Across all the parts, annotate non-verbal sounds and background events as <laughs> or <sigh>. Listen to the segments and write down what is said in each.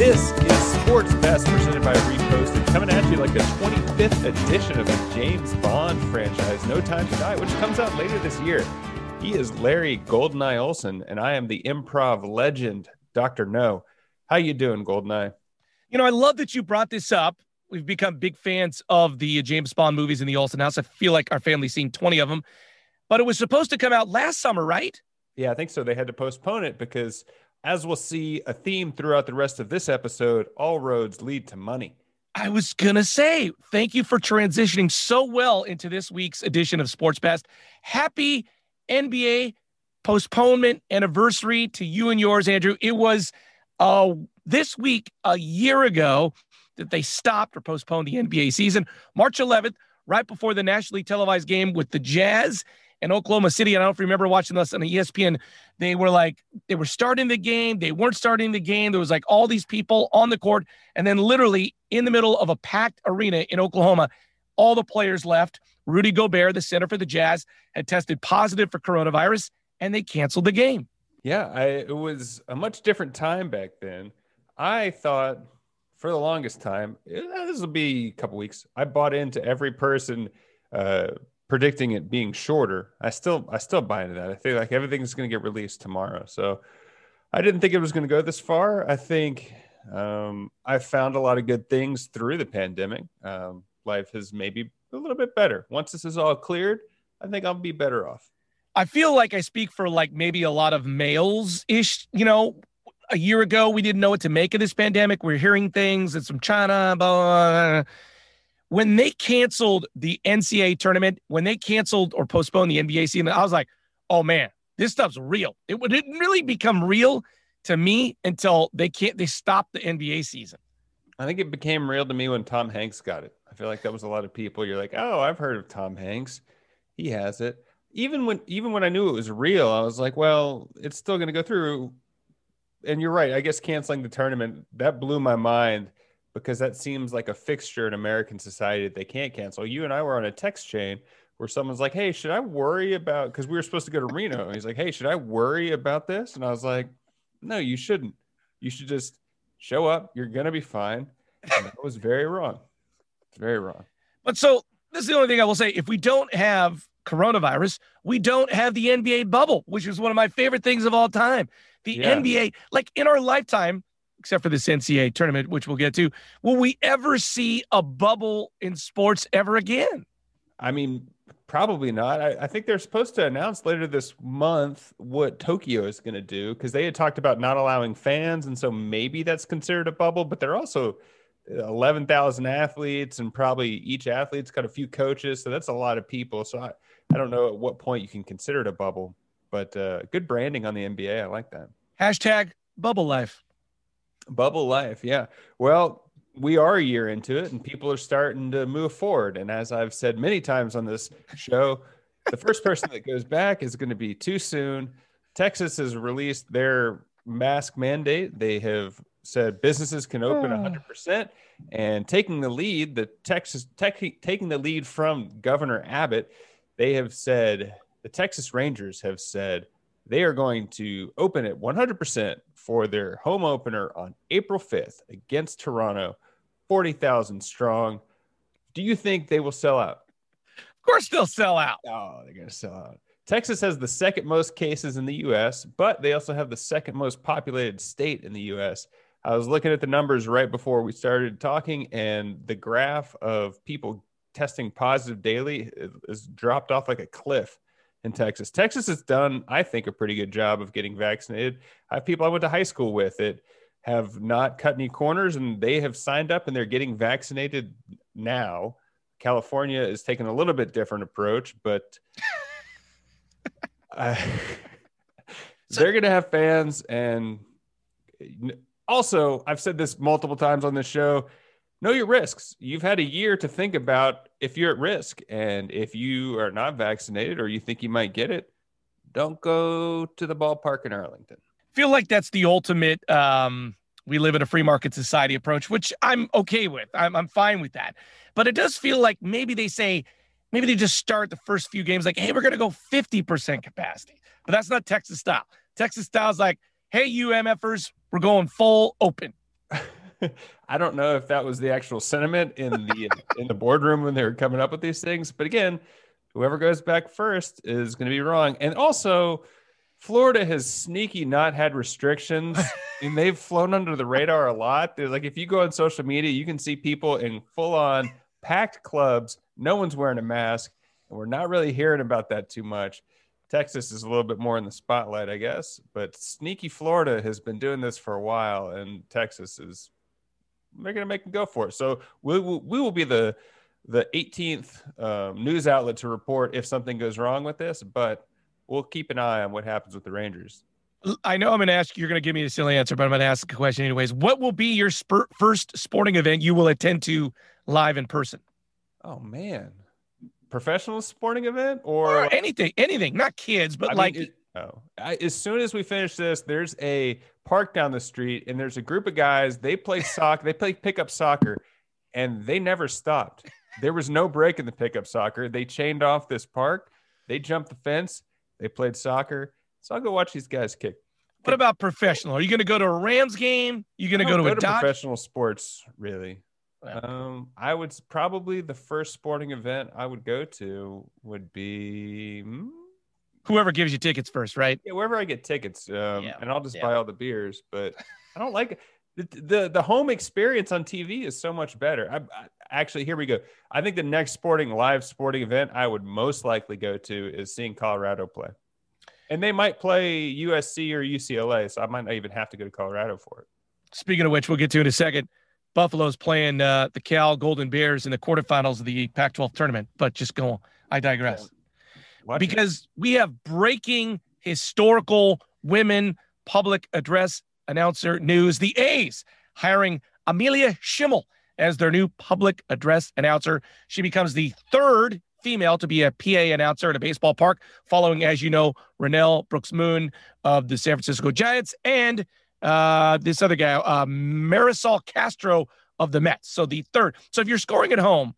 This is Sports Best presented by Reposted, coming at you like the 25th edition of the James Bond franchise, No Time to Die, which comes out later this year. He is Larry Goldeneye Olson, and I am the improv legend, Dr. No. How you doing, Goldeneye? You know, I love that you brought this up. We've become big fans of the James Bond movies in the Olson house. I feel like our family's seen 20 of them, but it was supposed to come out last summer, right? Yeah, I think so. They had to postpone it because as we'll see a theme throughout the rest of this episode, all roads lead to money. I was going to say, thank you for transitioning so well into this week's edition of Sports Best. Happy NBA postponement anniversary to you and yours, Andrew. It was uh, this week, a year ago, that they stopped or postponed the NBA season. March 11th, right before the nationally televised game with the Jazz in Oklahoma City. And I don't remember watching this on the ESPN. They were like, they were starting the game. They weren't starting the game. There was like all these people on the court. And then literally in the middle of a packed arena in Oklahoma, all the players left. Rudy Gobert, the center for the Jazz, had tested positive for coronavirus and they canceled the game. Yeah, I, it was a much different time back then. I thought for the longest time, this will be a couple weeks. I bought into every person uh, predicting it being shorter. I still I still buy into that. I feel like everything's going to get released tomorrow. So I didn't think it was going to go this far. I think um, I found a lot of good things through the pandemic. Um, life has maybe a little bit better. Once this is all cleared, I think I'll be better off. I feel like I speak for like maybe a lot of males ish, you know, a year ago we didn't know what to make of this pandemic. We are hearing things. It's from China, blah, blah, blah when they canceled the NCAA tournament, when they canceled or postponed the NBA season, I was like, oh man, this stuff's real. It didn't really become real to me until they can't they stopped the NBA season. I think it became real to me when Tom Hanks got it. I feel like that was a lot of people. You're like, oh, I've heard of Tom Hanks. He has it. Even when even when I knew it was real, I was like, well, it's still going to go through. And you're right. I guess canceling the tournament that blew my mind because that seems like a fixture in American society that they can't cancel. You and I were on a text chain where someone's like, Hey, should I worry about because we were supposed to go to Reno? And he's like, Hey, should I worry about this? And I was like, No, you shouldn't. You should just show up. You're gonna be fine. And that was very wrong. It's very wrong. But so this is the only thing I will say. If we don't have coronavirus, we don't have the NBA bubble, which is one of my favorite things of all time. The yeah. NBA, like in our lifetime, except for this NCAA tournament, which we'll get to, will we ever see a bubble in sports ever again? I mean, probably not. I, I think they're supposed to announce later this month what Tokyo is going to do because they had talked about not allowing fans. And so maybe that's considered a bubble, but they're also 11,000 athletes and probably each athlete's got a few coaches. So that's a lot of people. So I, I don't know at what point you can consider it a bubble, but uh, good branding on the NBA. I like that. Hashtag bubble life. Bubble life, yeah. Well, we are a year into it, and people are starting to move forward. And as I've said many times on this show, the first person that goes back is going to be too soon. Texas has released their mask mandate. They have said businesses can open hmm. 100%. And taking the lead, the Texas tech, taking the lead from Governor Abbott, they have said the Texas Rangers have said they are going to open it 100% for their home opener on April 5th against Toronto, 40,000 strong. Do you think they will sell out? Of course, they'll sell out. Oh, they're going to sell out. Texas has the second most cases in the U.S., but they also have the second most populated state in the U.S. I was looking at the numbers right before we started talking, and the graph of people testing positive daily is dropped off like a cliff in Texas. Texas has done, I think, a pretty good job of getting vaccinated. I have people I went to high school with that have not cut any corners and they have signed up and they're getting vaccinated now. California is taking a little bit different approach, but <laughs> uh, they're going to have fans. And also, I've said this multiple times on this show know your risks. You've had a year to think about if you're at risk. And if you are not vaccinated or you think you might get it, don't go to the ballpark in Arlington. feel like that's the ultimate um, we live in a free market society approach, which I'm okay with. I'm, I'm fine with that. But it does feel like maybe they say, maybe they just start the first few games like, hey, we're going to go 50% capacity. But that's not Texas style. Texas style is like, hey, you MFers, we're going full open. <laughs> I don't know if that was the actual sentiment in the in the boardroom when they were coming up with these things, but again, whoever goes back first is going to be wrong. And also, Florida has sneaky not had restrictions, and they've flown under the radar a lot. They're like, if you go on social media, you can see people in full on packed clubs. No one's wearing a mask, and we're not really hearing about that too much. Texas is a little bit more in the spotlight, I guess, but sneaky Florida has been doing this for a while, and Texas is they're going to make them go for it. So we will, we will be the the 18th um, news outlet to report if something goes wrong with this, but we'll keep an eye on what happens with the Rangers. I know I'm going to ask you're going to give me a silly answer, but I'm going to ask a question anyways. What will be your spur- first sporting event you will attend to live in person? Oh man, professional sporting event or, or anything, anything, not kids, but I like. Mean, it, oh, I, as soon as we finish this, there's a park down the street, and there's a group of guys. They play <laughs> soccer. they play pickup soccer, and they never stopped. There was no break in the pickup soccer. They chained off this park. They jumped the fence. They played soccer. So I'll go watch these guys kick. What about professional? Are you going to go to a Rams game? You going to go to go a to professional sports? Really? Um, I would probably the first sporting event I would go to would be hmm? Whoever gives you tickets first, right? Yeah, wherever I get tickets, um, yeah. and I'll just yeah. buy all the beers. But <laughs> I don't like. The, the, the home experience on TV is so much better. I, I, actually, here we go. I think the next sporting live sporting event I would most likely go to is seeing Colorado play, and they might play USC or UCLA, so I might not even have to go to Colorado for it. Speaking of which, we'll get to in a second. Buffalo's playing uh, the Cal Golden Bears in the quarterfinals of the Pac-12 tournament. But just go on. I digress. Watch because it. we have breaking historical women public address announcer news. The A's hiring Amelia Schimmel as their new public address announcer. She becomes the third female to be a PA announcer at a baseball park, following, as you know, Renel Brooks Moon of the San Francisco Giants and uh, this other guy, uh, Marysol Castro of the Mets. So the third. So if you're scoring at home,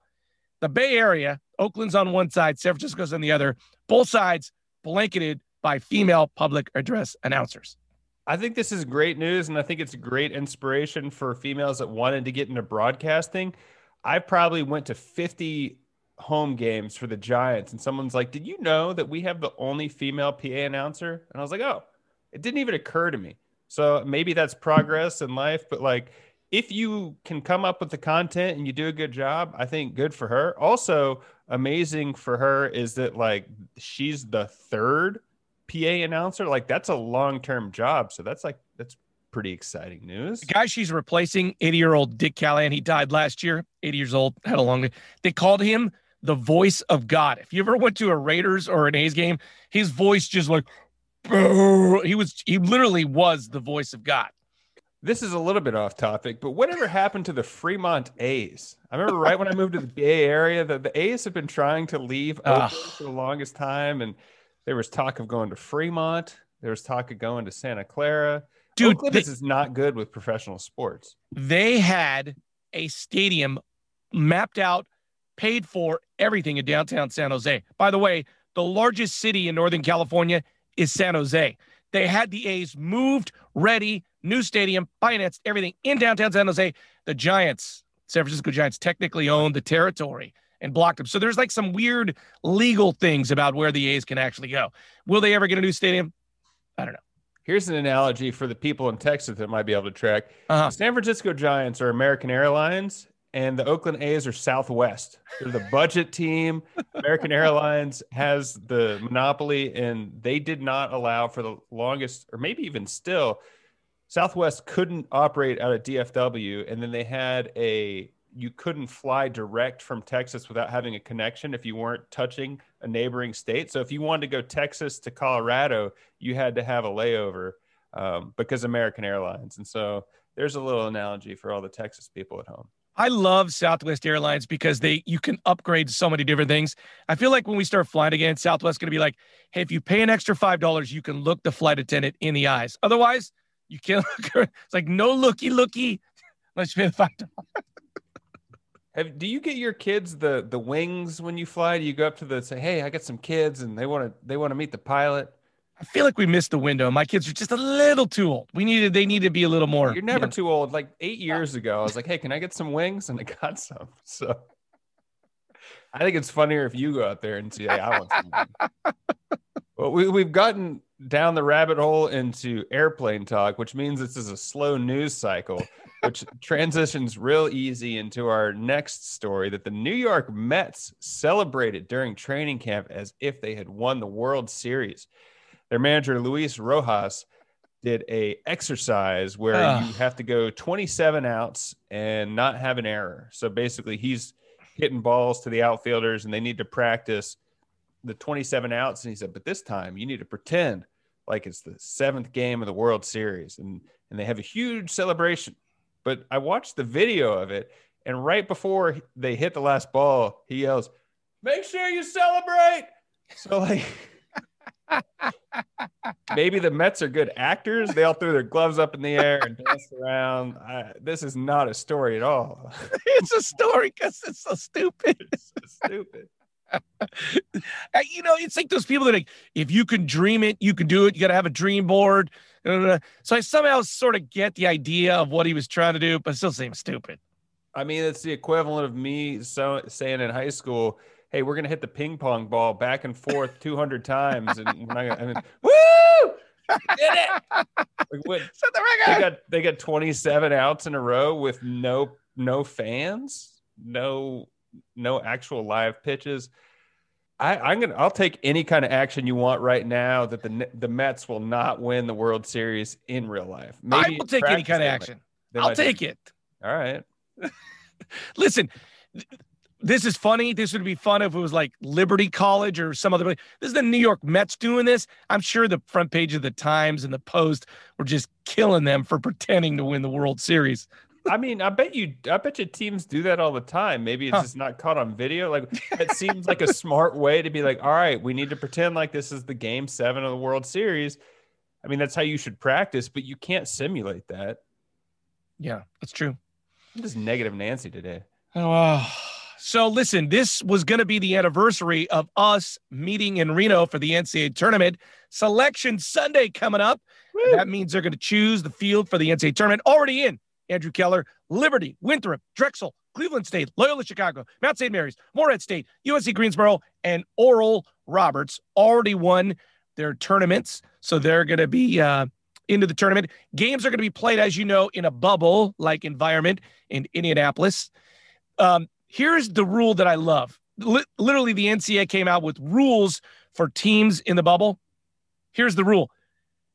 the Bay Area, Oakland's on one side, San Francisco's on the other, both sides blanketed by female public address announcers. I think this is great news, and I think it's great inspiration for females that wanted to get into broadcasting. I probably went to 50 home games for the Giants, and someone's like, Did you know that we have the only female PA announcer? And I was like, Oh, it didn't even occur to me. So maybe that's progress in life, but like if you can come up with the content and you do a good job, I think good for her. Also, amazing for her is that like she's the third PA announcer. Like that's a long-term job. So that's like that's pretty exciting news. The guy she's replacing, 80-year-old Dick Callahan, he died last year, 80 years old, had a long. They called him the voice of God. If you ever went to a Raiders or an A's game, his voice just like he was he literally was the voice of God. This is a little bit off topic, but whatever happened to the Fremont A's? I remember right when I moved to the Bay Area, the, the A's have been trying to leave for the longest time, and there was talk of going to Fremont. There was talk of going to Santa Clara. Dude, Oakland they, is not good with professional sports. They had a stadium mapped out, paid for, everything in downtown San Jose. By the way, the largest city in Northern California is San Jose. They had the A's moved, ready, new stadium, financed, everything in downtown San Jose. The Giants, San Francisco Giants, technically owned the territory and blocked them. So there's like some weird legal things about where the A's can actually go. Will they ever get a new stadium? I don't know. Here's an analogy for the people in Texas that might be able to track. Uh-huh. San Francisco Giants are American Airlines, and the Oakland A's are Southwest. They're the budget team. American Airlines has the monopoly, and they did not allow for the longest, or maybe even still, Southwest couldn't operate out of DFW, and then they had a you couldn't fly direct from Texas without having a connection if you weren't touching a neighboring state. So if you wanted to go Texas to Colorado, you had to have a layover um, because American Airlines. And so there's a little analogy for all the Texas people at home. I love Southwest Airlines because they you can upgrade so many different things. I feel like when we start flying again, Southwest going to be like, hey, if you pay an extra five dollars, you can look the flight attendant in the eyes. Otherwise, you can't. Look <laughs> it's like no looky looky. <laughs> Let's pay the five dollars. Have, do you get your kids the the wings when you fly? Do you go up to the say, "Hey, I got some kids and they want to they want to meet the pilot"? I feel like we missed the window. My kids are just a little too old. We needed they need to be a little more. You're never you know. too old. Like eight years ago, I was like, "Hey, can I get some wings?" And I got some. So I think it's funnier if you go out there and say, hey, "I want some." <laughs> well, we, we've gotten down the rabbit hole into airplane talk, which means this is a slow news cycle, <laughs> which transitions real easy into our next story that the New York Mets celebrated during training camp as if they had won the World Series. Their manager Luis Rojas did a exercise where you have to go 27 outs and not have an error. So basically, he's hitting balls to the outfielders, and they need to practice the 27 outs. And he said, but this time you need to pretend like it's the seventh game of the World Series, and and they have a huge celebration. But I watched the video of it, and right before they hit the last ball, he yells, "Make sure you celebrate!" So like. <laughs> Maybe the Mets are good actors. They all threw their gloves up in the air and danced around. I, this is not a story at all. <laughs> it's a story because it's so stupid. It's so stupid. <laughs> You know, it's like those people that like, if you can dream it, you can do it. You got to have a dream board. So I somehow sort of get the idea of what he was trying to do, but it still seems stupid. I mean, it's the equivalent of me so, saying in high school, "Hey, we're gonna hit the ping pong ball back and forth 200 times," and we're not gonna, I mean, <laughs> woo, We did it! Like, what, <laughs> Set the they got they got 27 outs in a row with no no fans, no no actual live pitches. I, I'm gonna I'll take any kind of action you want right now that the the Mets will not win the World Series in real life. I will take any kind of action. I'll take it. All right. <laughs> Listen, this is funny. This would be fun if it was like Liberty College or some other. This is the New York Mets doing this. I'm sure the front page of the Times and the Post were just killing them for <laughs> pretending to win the World Series. I mean, I bet you, I bet you teams do that all the time. Maybe it's Huh. just not caught on video. Like it seems like a smart way to be like, all right, we need to pretend like this is the game seven of the World Series. I mean, that's how you should practice, but you can't simulate that. Yeah, that's true. I'm just negative Nancy today. Oh, so listen, this was going to be the anniversary of us meeting in Reno for the NCAA tournament. Selection Sunday coming up. That means they're going to choose the field for the NCAA tournament. Already in Andrew Keller, Liberty, Winthrop, Drexel, Cleveland State, Loyola Chicago, Mount St. Mary's, Morehead State, UNC Greensboro, and Oral Roberts already won their tournaments. So they're going to be uh, into the tournament. Games are going to be played, as you know, in a bubble like environment in Indianapolis. Um, here's the rule that I love. Li- literally, the NCAA came out with rules for teams in the bubble. Here's the rule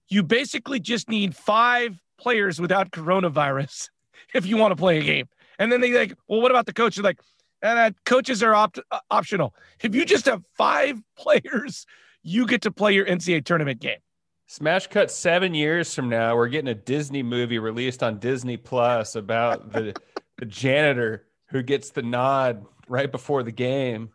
you basically just need five players without coronavirus <laughs> if you want to play a game. And then they like, well, what about the coach? They're like, uh, coaches are opt- uh, optional. If you just have five <laughs> players, you get to play your NCAA tournament game. Smash cut seven years from now, we're getting a Disney movie released on Disney Plus about the <laughs> the janitor who gets the nod right before the game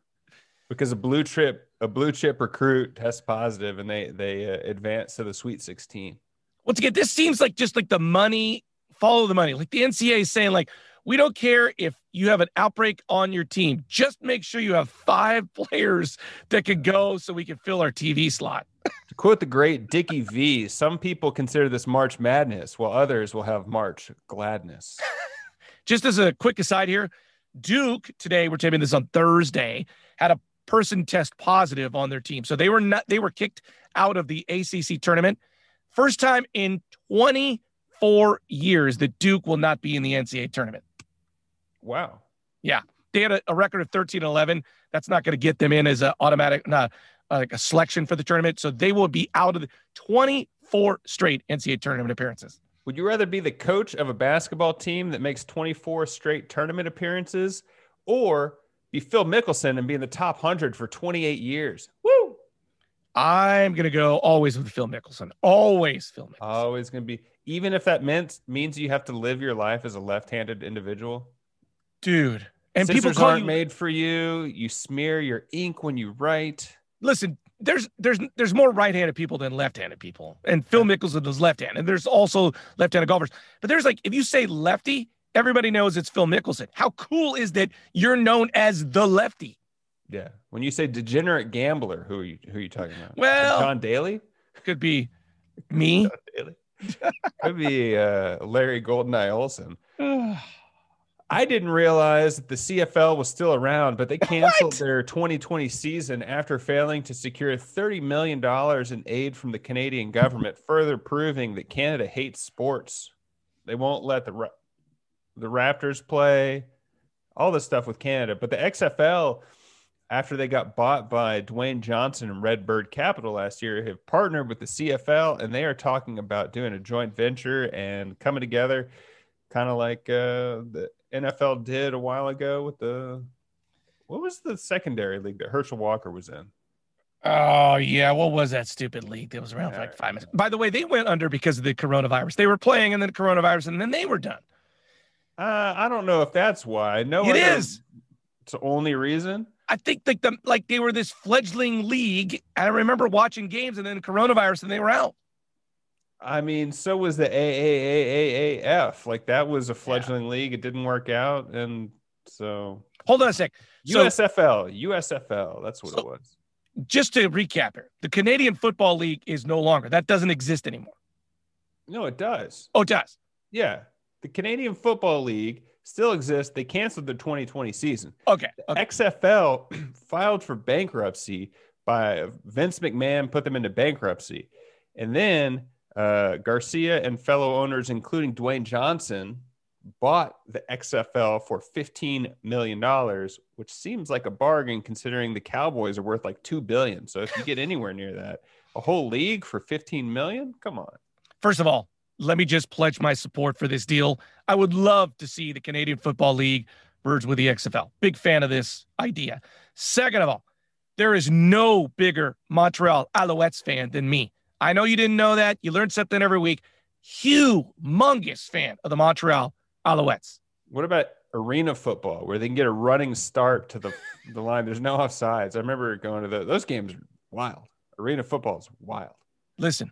because a blue chip a blue chip recruit tests positive and they they uh, advance to the Sweet 16. Once again, this seems like just like the money, follow the money. Like the NCAA is saying, like, we don't care if you have an outbreak on your team. Just make sure you have five <laughs> players that can go so we can fill our TV slot. To quote the great Dickie V, some people consider this March Madness, while others will have March Gladness. <laughs> Just as a quick aside here, Duke today, we're taping this on Thursday, had a person test positive on their team. So they were not they were kicked out of the ACC tournament. First time in 24 years that Duke will not be in the NCAA tournament. Wow. Yeah. They had a, a record of 13 and 11. That's not going to get them in as an automatic, not like a selection for the tournament. So they will be out of the 24 straight NCAA tournament appearances. Would you rather be the coach of a basketball team that makes 24 straight tournament appearances or be Phil Mickelson and be in the top 100 for 28 years? Woo! I'm going to go always with Phil Mickelson. Always Phil Mickelson. Always going to be, even if that meant means you have to live your life as a left handed individual. Dude. And Scissors people call aren't you, made for you. You smear your ink when you write. listen, there's there's there's more right-handed people than left-handed people. And Phil Mickelson is left-handed. And there's also left-handed golfers. But there's like if you say lefty, everybody knows it's Phil Mickelson. How cool is that you're known as the lefty? Yeah. When you say degenerate gambler, who are you who are you talking about? Well- John Daly? Could be me. <laughs> Could be uh, Larry Goldeneye Olson. <sighs> <sighs> <sighs> I didn't realize that the CFL was still around, but they <laughs> canceled What? their 2020 season after failing to secure $30 million in aid from the Canadian government, further proving that Canada hates sports. They won't let the the Raptors play, all this stuff with Canada. But the XFL, after they got bought by Dwayne Johnson and Redbird Capital last year, have partnered with the CFL, and they are talking about doing a joint venture and coming together, kind of like uh, the NFL did a while ago with the what was the secondary league that Herschel Walker was in? Oh yeah, what was that stupid league that was around for like five minutes? By the way, they went under because of the coronavirus. They were playing and then coronavirus, and then they were done. Uh, I don't know if that's why. No, it is. It's the only reason. I think like the like they were this fledgling league. I remember watching games and then coronavirus and they were out. I mean, so was the AAAAAF. Like that was a fledgling league. It didn't work out, and so Hold on a sec. So USFL, USFL. That's what it was. just to recap here, the Canadian Football League is no longer. That doesn't exist anymore. No, it does. Oh, it does. Yeah, the Canadian Football League still exists. They canceled the 2020 season. Okay. okay. XFL <clears throat> filed for bankruptcy by Vince McMahon, put them into bankruptcy. And then uh, Garcia and fellow owners, including Dwayne Johnson, bought the XFL for $15 million, which seems like a bargain considering the Cowboys are worth like 2 billion. So if you get anywhere near that, a whole league for 15 million, come on. First of all, let me just pledge my support for this deal. I would love to see the Canadian Football League merge with the XFL. Big fan of this idea. Second of all, there is no bigger Montreal Alouettes fan than me. I know you didn't know that. You learn something every week. Humongous fan of the Montreal Alouettes. What about arena football where they can get a running start to the, the line? There's no offsides. I remember going to the, those games. Wild. Arena football is wild. Listen,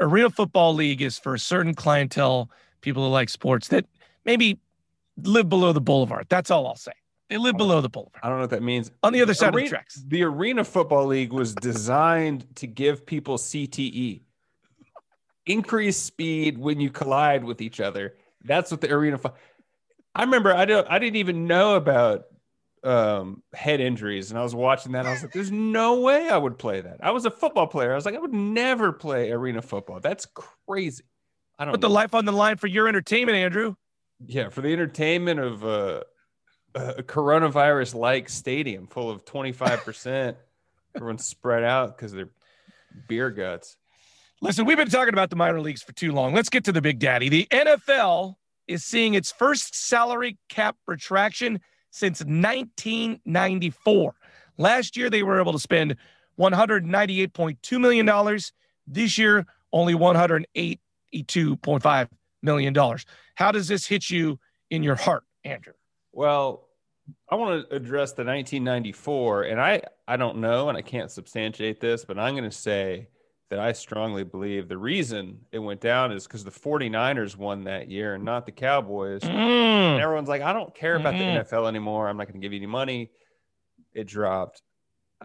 Arena Football League is for a certain clientele, people who like sports that maybe live below the boulevard. That's all I'll say. They live below the boulevard I don't know what that means. on the other side of the tracks. The Arena Football League was designed to give people CTE, increased speed when you collide with each other. That's what the Arena. Fo- I remember I don't. I didn't even know about um, head injuries, and I was watching that. I was like, "There's no way I would play that." I was a football player. I was like, "I would never play arena football. That's crazy." I don't. Put the life on the line for your entertainment, Andrew. Yeah, for the entertainment of uh, a coronavirus like stadium full of 25%. <laughs> Everyone's spread out because they're beer guts. Listen, we've been talking about the minor leagues for too long. Let's get to the big daddy. The NFL is seeing its first salary cap retraction since 1994. Last year, they were able to spend $198.2 million. This year, only $182.5 million. How does this hit you in your heart, Andrew? Well, I want to address the 1994, and I, I don't know, and I can't substantiate this, but I'm going to say that I strongly believe the reason it went down is because the 49ers won that year and not the Cowboys. And Mm. everyone's like, I don't care about Mhm. the NFL anymore. I'm not going to give you any money. It dropped. <sighs>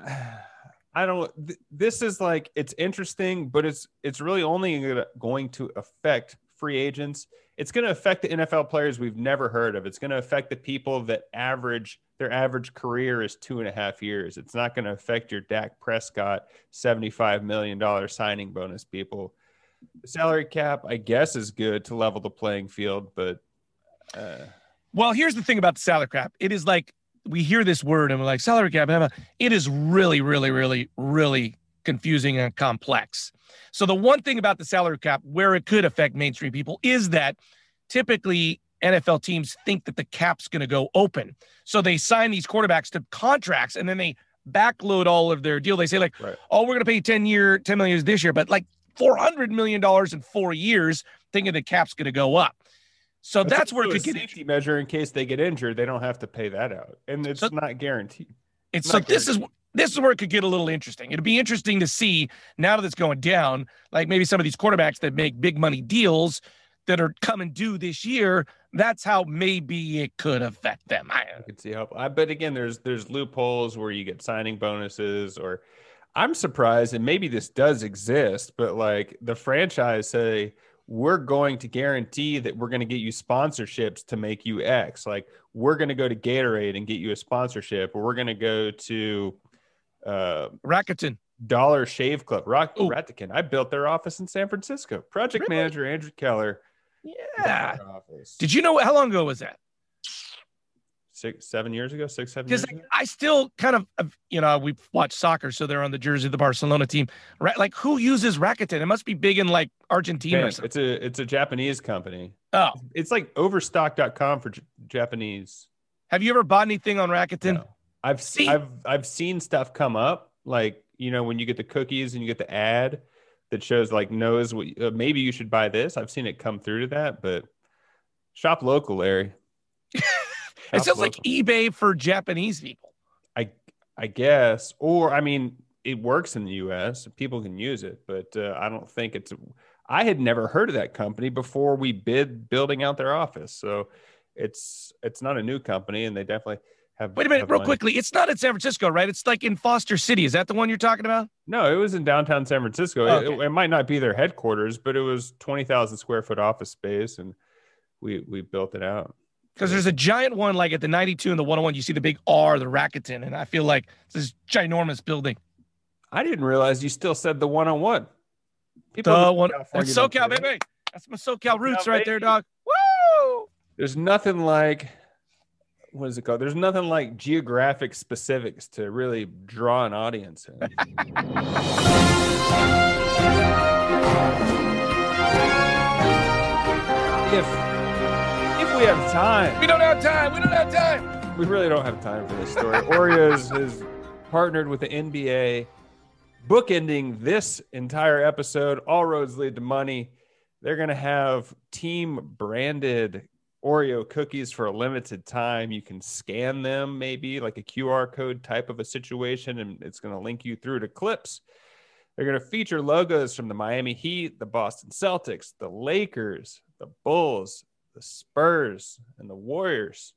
I don't. th- This is like it's interesting, but it's it's really only gonna- going to affect free agents. It's going to affect the NFL players we've never heard of. It's going to affect the people that average their average career is two and a half years. It's not going to affect your Dak Prescott seventy five million dollar signing bonus people. The salary cap, I guess, is good to level the playing field, but. Uh, Well, here's the thing about the salary cap. It is like we hear this word and we're like salary cap. It is really, really, really, really confusing and complex. So the one thing about the salary cap where it could affect mainstream people is that typically NFL teams think that the cap's going to go open. So they sign these quarterbacks to contracts and then they backload all of their deal. They say like, Right. oh, we're going to pay 10 year, 10 million this year, but like $400 million in four years, thinking the cap's going to go up. So that's, where it could a get safety measure in case they get injured. They don't have to pay that out, and it's So- not guaranteed. It's so Not this is this is where it could get a little interesting. It'd be interesting to see now that it's going down, like maybe some of these quarterbacks that make big money deals that are coming due this year. That's how maybe it could affect them. I, I could see how. I but again, there's there's loopholes where you get signing bonuses, or I'm surprised, and maybe this does exist, but like the franchise say, we're going to guarantee that we're going to get you sponsorships to make you X. Like we're going to go to Gatorade and get you a sponsorship, or we're going to go to uh, Rakuten Dollar Shave Club, Rock Rakuten. I built their office in San Francisco. Project Really? manager Andrew Keller. Yeah. built their office. Did you know how long ago was that? six, seven years ago, six, seven Because? I still kind of, you know, we watch soccer, so they're on the jersey of the Barcelona team. Right? Like, who uses Rakuten? It must be big in like Argentina or something. it's a it's a Japanese company. Oh, It's like overstock.com for J- Japanese. have you ever bought anything on Rakuten? No. I've See- I've I've seen stuff come up like you know when you get the cookies and you get the ad that shows like knows what uh, maybe you should buy this. I've seen it come through to that, but shop local, Larry. <laughs> It sounds like eBay for Japanese people. I I guess, or I mean, it works in the U.S. People can use it, but uh, I don't think it's. I had never heard of that company before we bid building out their office, so it's it's not a new company, and they definitely have. Wait a minute, real money. quickly. It's not in San Francisco, right? It's like in Foster City. Is that the one you're talking about? No, it was in downtown San Francisco. Oh, It- okay. It, might not be their headquarters, but it was twenty thousand square foot office space, and we we built it out. Because there's a giant one like at the 92 and the 101. You see the big R, the Rakuten, and I feel like it's this ginormous building. I didn't realize you still said the one on one. The one, that's SoCal, baby. That's my SoCal roots right there, baby. dog. Woo! There's nothing like what is it called? There's nothing like geographic specifics to really draw an audience in. if if we have time, We don't have time. We don't have time. we really don't have time for this story. Oreos <laughs> has partnered with the NBA, bookending this entire episode. All roads lead to money. They're going to have team branded Oreo cookies for a limited time. You can scan them, maybe like a QR code type of a situation, and it's going to link you through to clips. They're going to feature logos from the Miami Heat, the Boston Celtics, the Lakers, the Bulls, the Spurs, and the Warriors.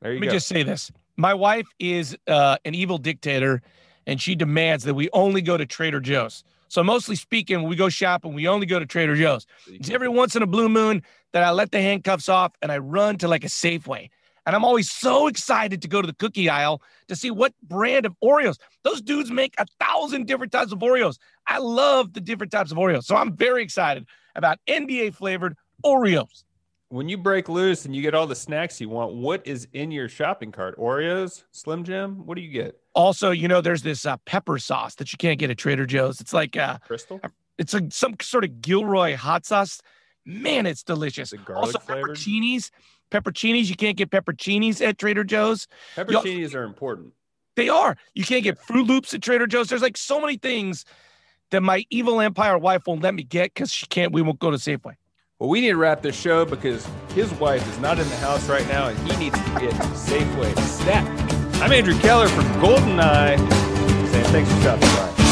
There you Let me go. just say this. My wife is uh, an evil dictator, and she demands that we only go to Trader Joe's. So, mostly speaking, when we go shopping, we only go to Trader Joe's. It's every once in a blue moon that I let the handcuffs off and I run to like a Safeway. And I'm always so excited to go to the cookie aisle to see what brand of Oreos. Those dudes make a thousand different types of Oreos. I love the different types of Oreos. So I'm very excited about NBA flavored Oreos. When you break loose and you get all the snacks you want, what is in your shopping cart? Oreos, Slim Jim? What do you get? Also, you know, there's this uh, pepper sauce that you can't get at Trader Joe's. It's like uh, Crystal? it's like some sort of Gilroy hot sauce. Man, it's delicious. It garlic Also, flavored? pepperoncinis. Pepperoncinis. You can't get pepperoncinis at Trader Joe's. Pepperoncinis are important. They are. You can't get Froot Loops at Trader Joe's. There's like so many things that my evil empire wife won't let me get because she can't. We won't go to Safeway. Well, we need to wrap this show because his wife is not in the house right now and he needs to get Safeway stat. I'm Andrew Keller from GoldenEye saying thanks for stopping by.